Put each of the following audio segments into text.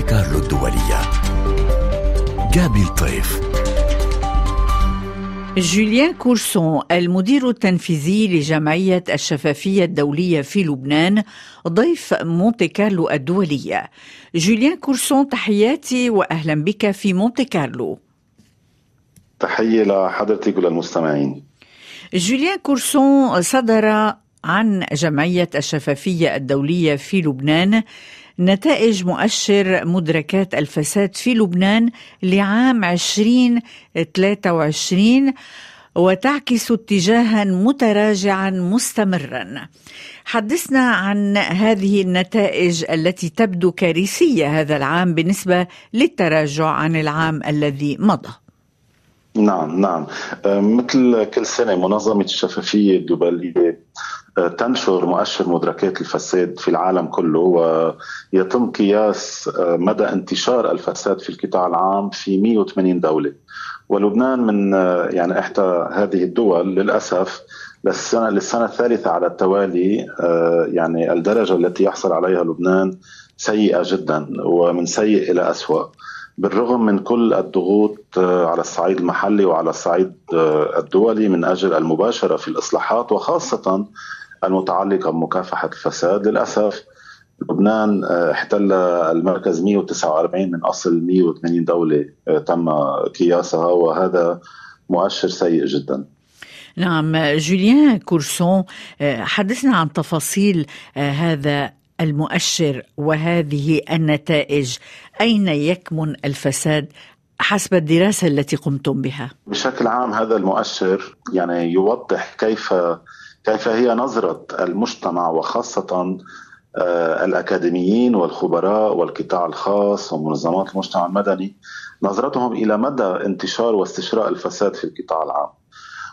مونتي كارلو الدولية غابي لطيف جوليان كورسون المدير التنفيذي لجمعية الشفافية الدولية في لبنان ضيف مونتي كارلو الدولية جوليان كورسون تحياتي وأهلا بك في مونتي كارلو تحية لحضرتك وللمستمعين جوليان كورسون صدر عن جمعية الشفافية الدولية في لبنان. نتائج مؤشر مدركات الفساد في لبنان لعام 2023 وتعكس اتجاها متراجعا مستمرا. حدثنا عن هذه النتائج التي تبدو كارثية هذا العام بالنسبة للتراجع عن العام الذي مضى. نعم نعم. أه، مثل كل سنة منظمة الشفافية الدولية أه، تنشر مؤشر مدركات الفساد في العالم كله ويتم قياس أه، مدى انتشار الفساد في القطاع العام في 180 دولة. ولبنان من يعني إحدى هذه الدول للأسف للسنة للسنة الثالثة على التوالي يعني الدرجة التي يحصل عليها لبنان سيئة جدا ومن سيء إلى اسوء بالرغم من كل الضغوط آه، على الصعيد المحلي وعلى الصعيد آه، الدولي من أجل المباشرة في الإصلاحات وخاصة المتعلقة بمكافحة الفساد للأسف لبنان آه، احتل المركز 149 من أصل 180 دولة تم قياسها وهذا مؤشر سيء جدا. نعم جوليان كورسون حدثنا عن تفاصيل هذا المؤشر وهذه النتائج أين يكمن الفساد حسب الدراسة التي قمتم بها؟ بشكل عام هذا المؤشر يعني يوضح كيف كيف هي نظرة المجتمع وخاصة آه، الأكاديميين والخبراء والقطاع الخاص ومنظمات المجتمع المدني نظرتهم إلى مدى انتشار واستشراء الفساد في القطاع العام.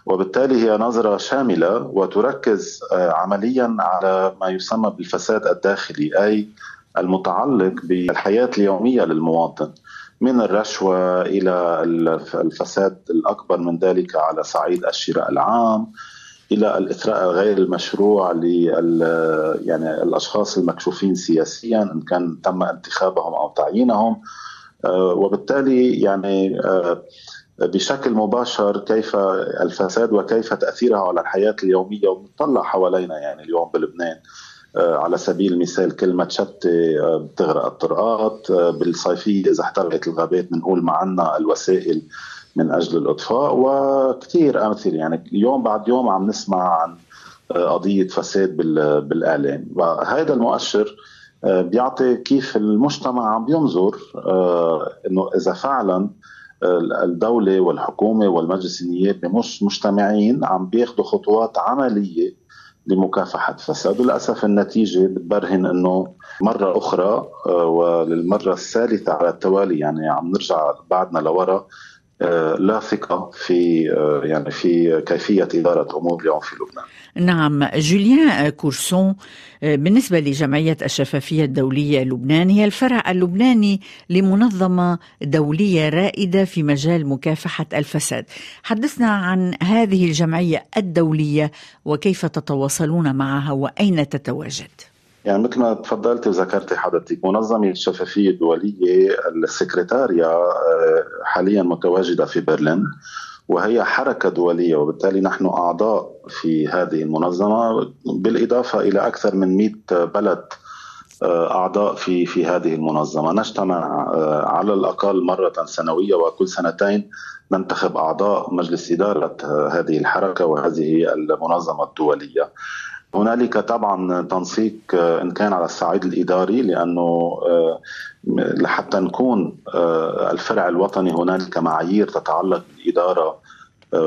وبالتالي هي نظرة شاملة وتركز آه، عمليا على ما يسمى بالفساد الداخلي أي المتعلق بالحياة اليومية للمواطن من الرشوة إلى الفساد الأكبر من ذلك على صعيد الشراء العام إلى الإثراء غير المشروع لل يعني الأشخاص المكشوفين سياسيا إن كان تم انتخابهم أو تعيينهم آه، وبالتالي يعني آه، بشكل مباشر كيف الفساد وكيف تأثيرها على الحياة اليومية ونطلع حوالينا يعني اليوم بلبنان. آه، على سبيل المثال كلمة شتى آه، بتغرق الطرقات آه، بالصيفية إذا احترقت الغابات بنقول معنا الوسائل من أجل الإطفاء وكثير أمثلة. يعني يوم بعد يوم عم نسمع عن قضية فساد بالإعلام. وهذا المؤشر بيعطي كيف المجتمع عم بينظر إنه إذا فعلا الدولة والحكومة والمجلس النيابي مش مجتمعين عم بياخذوا خطوات عملية لمكافحة الفساد وللأسف النتيجة بتبرهن إنه مرة أخرى آه، وللمرة الثالثة على التوالي يعني عم نرجع بعدنا لورا لا ثقة في آه، يعني في كيفية إدارة أمور اليوم في لبنان. نعم جوليان كورسون بالنسبة لجمعية الشفافية الدولية لبنان هي الفرع اللبناني لمنظمة دولية رائدة في مجال مكافحة الفساد. حدثنا عن هذه الجمعية الدولية وكيف تتواصلون معها وأين تتواجد. يعني مثل ما تفضلت وذكرتي حضرتك منظمة الشفافية الدولية السكرتاريا آه، حاليا متواجدة في برلين وهي حركة دولية وبالتالي نحن أعضاء في هذه المنظمة بالإضافة إلى أكثر من 100 بلد آه، أعضاء في في هذه المنظمة. نجتمع آه، على الأقل مرة سنوية وكل سنتين ننتخب أعضاء مجلس إدارة هذه الحركة وهذه المنظمة الدولية. هنالك طبعا تنسيق آه، إن كان على الصعيد الإداري لأنه آه، لحتى نكون آه، الفرع الوطني هنالك معايير تتعلق بالاداره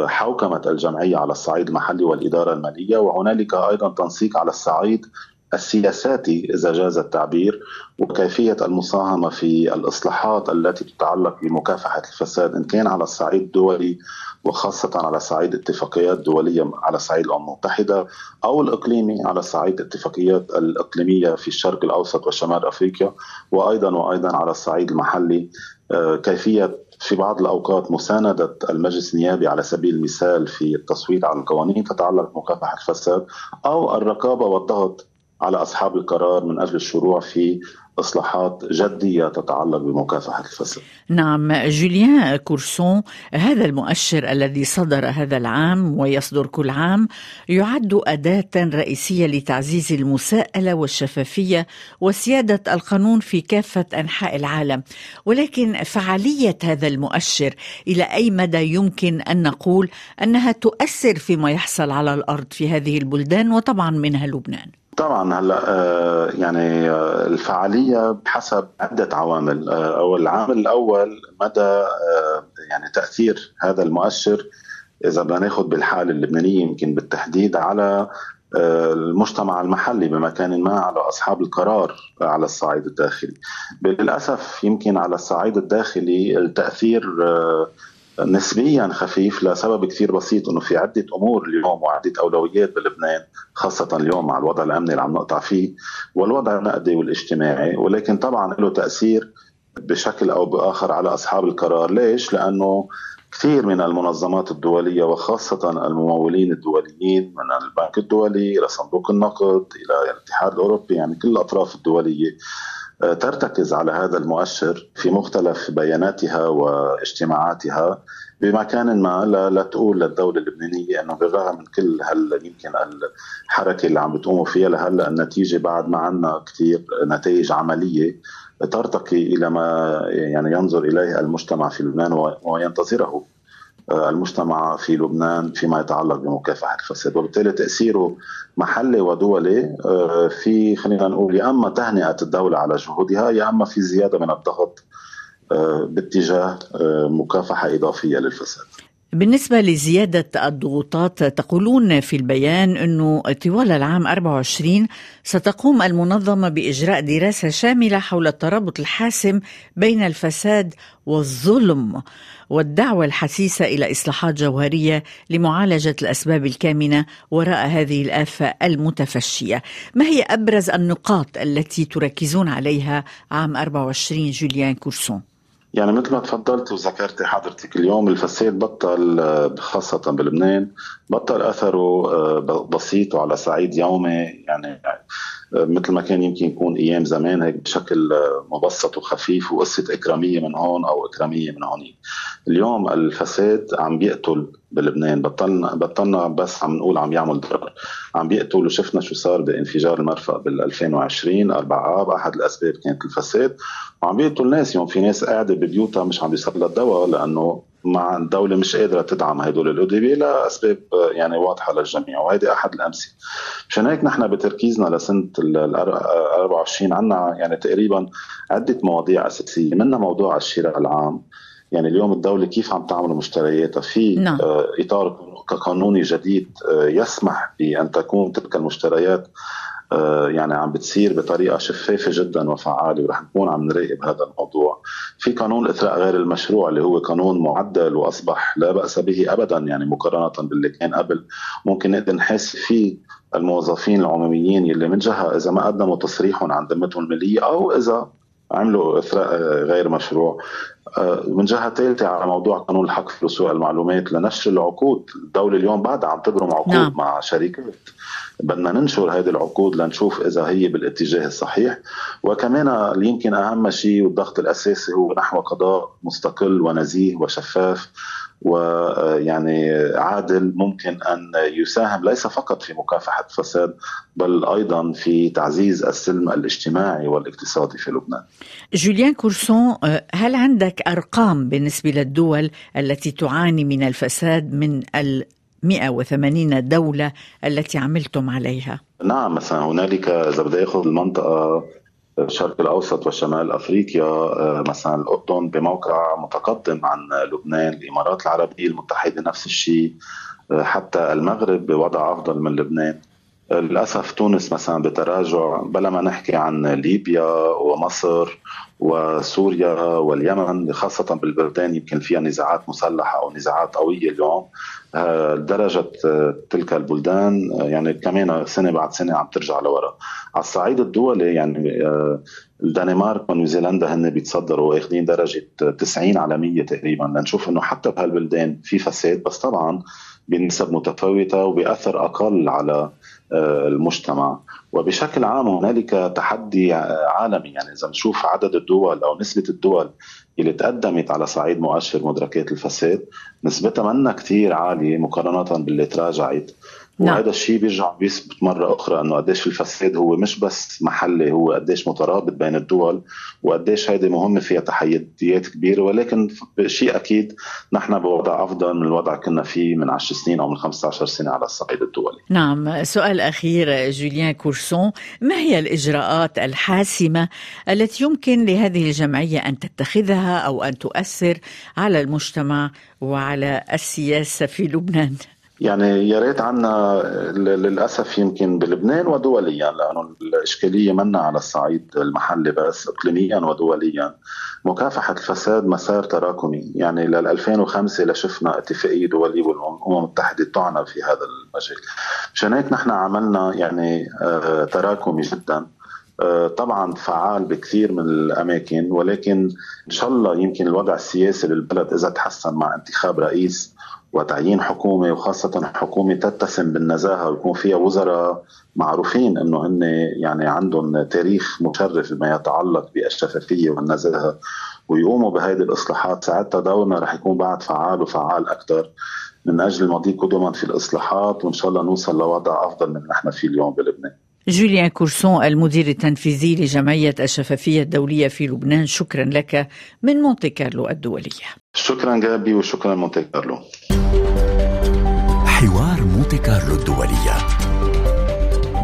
حوكمة الجمعية على الصعيد المحلي والإدارة المالية وهنالك أيضا تنسيق على الصعيد السياساتي إذا جاز التعبير وكيفية المساهمة في الإصلاحات التي تتعلق بمكافحة الفساد إن كان على الصعيد الدولي وخاصة على صعيد اتفاقيات دولية على صعيد الأمم المتحدة أو الإقليمي على صعيد الاتفاقيات الإقليمية في الشرق الأوسط وشمال أفريقيا وأيضا وأيضا على الصعيد المحلي. آه، كيفية في بعض الأوقات مساندة المجلس النيابي على سبيل المثال في التصويت على القوانين تتعلق بمكافحة الفساد أو الرقابة والضغط على أصحاب القرار من أجل الشروع في إصلاحات جدية تتعلق بمكافحة الفساد. نعم جوليان كورسون هذا المؤشر الذي صدر هذا العام ويصدر كل عام يعد أداة رئيسية لتعزيز المساءلة والشفافية وسيادة القانون في كافة أنحاء العالم، ولكن فعالية هذا المؤشر إلى أي مدى يمكن أن نقول أنها تؤثر فيما يحصل على الأرض في هذه البلدان وطبعا منها لبنان؟ طبعا هلا آه، يعني آه، الفعالية بحسب عدة عوامل آه، أو العامل الأول مدى يعني تأثير هذا المؤشر إذا بدنا ناخذ بالحالة اللبنانية يمكن بالتحديد على المجتمع المحلي بمكان ما على أصحاب القرار على الصعيد الداخلي. للأسف يمكن على الصعيد الداخلي التأثير نسبيا خفيف لسبب كثير بسيط إنه في عدة أمور اليوم وعدة أولويات بلبنان خاصة اليوم مع الوضع الأمني اللي عم نقطع فيه والوضع النقدي والاجتماعي ولكن طبعا له تأثير بشكل أو بآخر على أصحاب القرار، ليش؟ لأنه كثير من المنظمات الدولية وخاصة الممولين الدوليين من البنك الدولي إلى صندوق النقد إلى الاتحاد الأوروبي يعني كل الأطراف الدولية ترتكز على هذا المؤشر في مختلف بياناتها واجتماعاتها بمكان ما لا, لا تقول للدولة اللبنانية أنه بالرغم من كل هل يمكن الحركة اللي عم بتقوموا فيها لهلأ النتيجة بعد ما عنا كثير نتائج عملية ترتقي إلى ما يعني ينظر إليه المجتمع في لبنان وينتظره. المجتمع في لبنان فيما يتعلق بمكافحة الفساد وبالتالي تأثيره محلي ودولي آه، في خلينا نقول يا أما تهنئة الدولة على جهودها يا أما في زيادة من الضغط آه، باتجاه آه، مكافحة إضافية للفساد. بالنسبة لزيادة الضغوطات تقولون في البيان أنه طوال العام 24 ستقوم المنظمة بإجراء دراسة شاملة حول الترابط الحاسم بين الفساد والظلم والدعوة الحسيسة إلى إصلاحات جوهرية لمعالجة الأسباب الكامنة وراء هذه الآفة المتفشية ما هي أبرز النقاط التي تركزون عليها عام 24 جوليان كورسون؟ يعني مثل ما تفضلت وذكرتي حضرتك اليوم الفساد بطل خاصة بلبنان بطل أثره آه، بسيط وعلى صعيد يومي يعني مثل ما كان يمكن يكون أيام زمان هيك بشكل مبسط وخفيف وقصة إكرامية من هون أو إكرامية من هونيك. اليوم الفساد عم بيقتل بلبنان. بطلنا بطلنا بس عم نقول عم يعمل ضرر. عم بيقتل وشفنا شو صار بانفجار المرفأ بال 2020 4 آب أحد الأسباب كانت الفساد. وعم بيقتل ناس اليوم في ناس قاعدة ببيوتها مش عم بيصير الدواء لأنه مع الدولة مش قادرة تدعم هدول الاوديبي لأسباب يعني واضحة للجميع. وهيدي أحد الأمثلة. مشان هيك نحن بتركيزنا لسنة ال 24 عندنا يعني تقريبا عدة مواضيع أساسية منها موضوع الشراء العام. يعني اليوم الدولة كيف عم تعمل مشترياتها في نعم. آه، إطار قانوني جديد آه، يسمح بأن تكون تلك المشتريات آه، يعني عم بتصير بطريقة شفافة جدا وفعالة ورح نكون عم نراقب هذا الموضوع. في قانون الاثراء غير المشروع اللي هو قانون معدل وأصبح لا بأس به ابدا يعني مقارنة باللي كان قبل ممكن نقدر نحس فيه الموظفين العموميين اللي من جهة إذا ما قدموا تصريحهم عن ذمتهم المالية أو إذا عملوا إثراء غير مشروع. آه، من جهة ثالثه على موضوع قانون الحق في وسوق المعلومات لنشر العقود، الدولة اليوم بعدها عم تبرم عقود نعم. مع شركات. بدنا ننشر هذه العقود لنشوف إذا هي بالاتجاه الصحيح. وكمان يمكن أهم شيء والضغط الأساسي هو نحو قضاء مستقل ونزيه وشفاف. ويعني عادل ممكن أن يساهم ليس فقط في مكافحة الفساد بل أيضا في تعزيز السلم الاجتماعي والاقتصادي في لبنان. جوليان كورسون هل عندك أرقام بالنسبة للدول التي تعاني من الفساد من ال 180 دولة التي عملتم عليها نعم مثلا هنالك إذا بدي أخذ المنطقة الشرق الأوسط وشمال أفريقيا آه، مثلا الأردن بموقع متقدم عن لبنان، الإمارات العربية المتحدة نفس الشيء آه، حتى المغرب بوضع أفضل من لبنان. للأسف تونس مثلا بتراجع بلا ما نحكي عن ليبيا ومصر وسوريا واليمن خاصة بالبلدان يمكن فيها نزاعات مسلحة أو نزاعات قوية اليوم. آه، درجة آه، تلك البلدان آه، يعني كمان سنة بعد سنة عم ترجع لورا. على الصعيد الدولي يعني الدنمارك ونيوزيلندا هن بيتصدروا واخذين درجة 90 على 100 تقريبا. لنشوف إنه حتى بهالبلدان في فساد بس طبعا بنسب متفاوتة وبأثر أقل على آه، المجتمع. وبشكل عام هنالك تحدي عالمي. يعني إذا نشوف عدد الدول أو نسبة الدول اللي تقدمت على صعيد مؤشر مدركات الفساد نسبتها منا كثير عالية مقارنة باللي تراجعت. نعم. وهذا الشيء بيرجع بيثبت مرة أخرى إنه قديش الفساد هو مش بس محلي هو قديش مترابط بين الدول وقديش هيدي مهمة فيها تحديات كبيرة ولكن شيء أكيد نحن بوضع أفضل من الوضع كنا فيه من 10 سنين أو من 15 سنة على الصعيد الدولي. نعم، سؤال أخير جوليان كورسون، ما هي الإجراءات الحاسمة التي يمكن لهذه الجمعية أن تتخذها أو أن تؤثر على المجتمع وعلى السياسة في لبنان؟ يعني يا ريت عنا للأسف يمكن بلبنان ودوليا لأنه الإشكالية منا على الصعيد المحلي بس اقليميا ودوليا. مكافحة الفساد مسار تراكمي. يعني لل 2005 لشفنا اتفاقية دولية والأمم المتحدة تعنى في هذا المجال. مشان هيك نحن عملنا يعني آه، تراكمي جدا. آه، طبعا فعال بكثير من الأماكن ولكن إن شاء الله يمكن الوضع السياسي للبلد إذا تحسن مع انتخاب رئيس وتعيين حكومة وخاصة حكومة تتسم بالنزاهة ويكون فيها وزراء معروفين إنه هن يعني عندهم تاريخ مشرف بما يتعلق بالشفافية والنزاهة. ويقوموا بهذه الإصلاحات. ساعتها دورنا رح يكون بعد فعال وفعال أكثر من أجل المضي قدما في الإصلاحات وإن شاء الله نوصل لوضع أفضل من نحن فيه اليوم بلبنان. جوليان كورسون المدير التنفيذي لجمعية الشفافية الدولية في لبنان شكرا لك من مونتي كارلو الدولية. شكرا جابي وشكرا مونتي كارلو. حوار مونتي كارلو الدولية.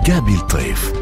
جابي الطيف.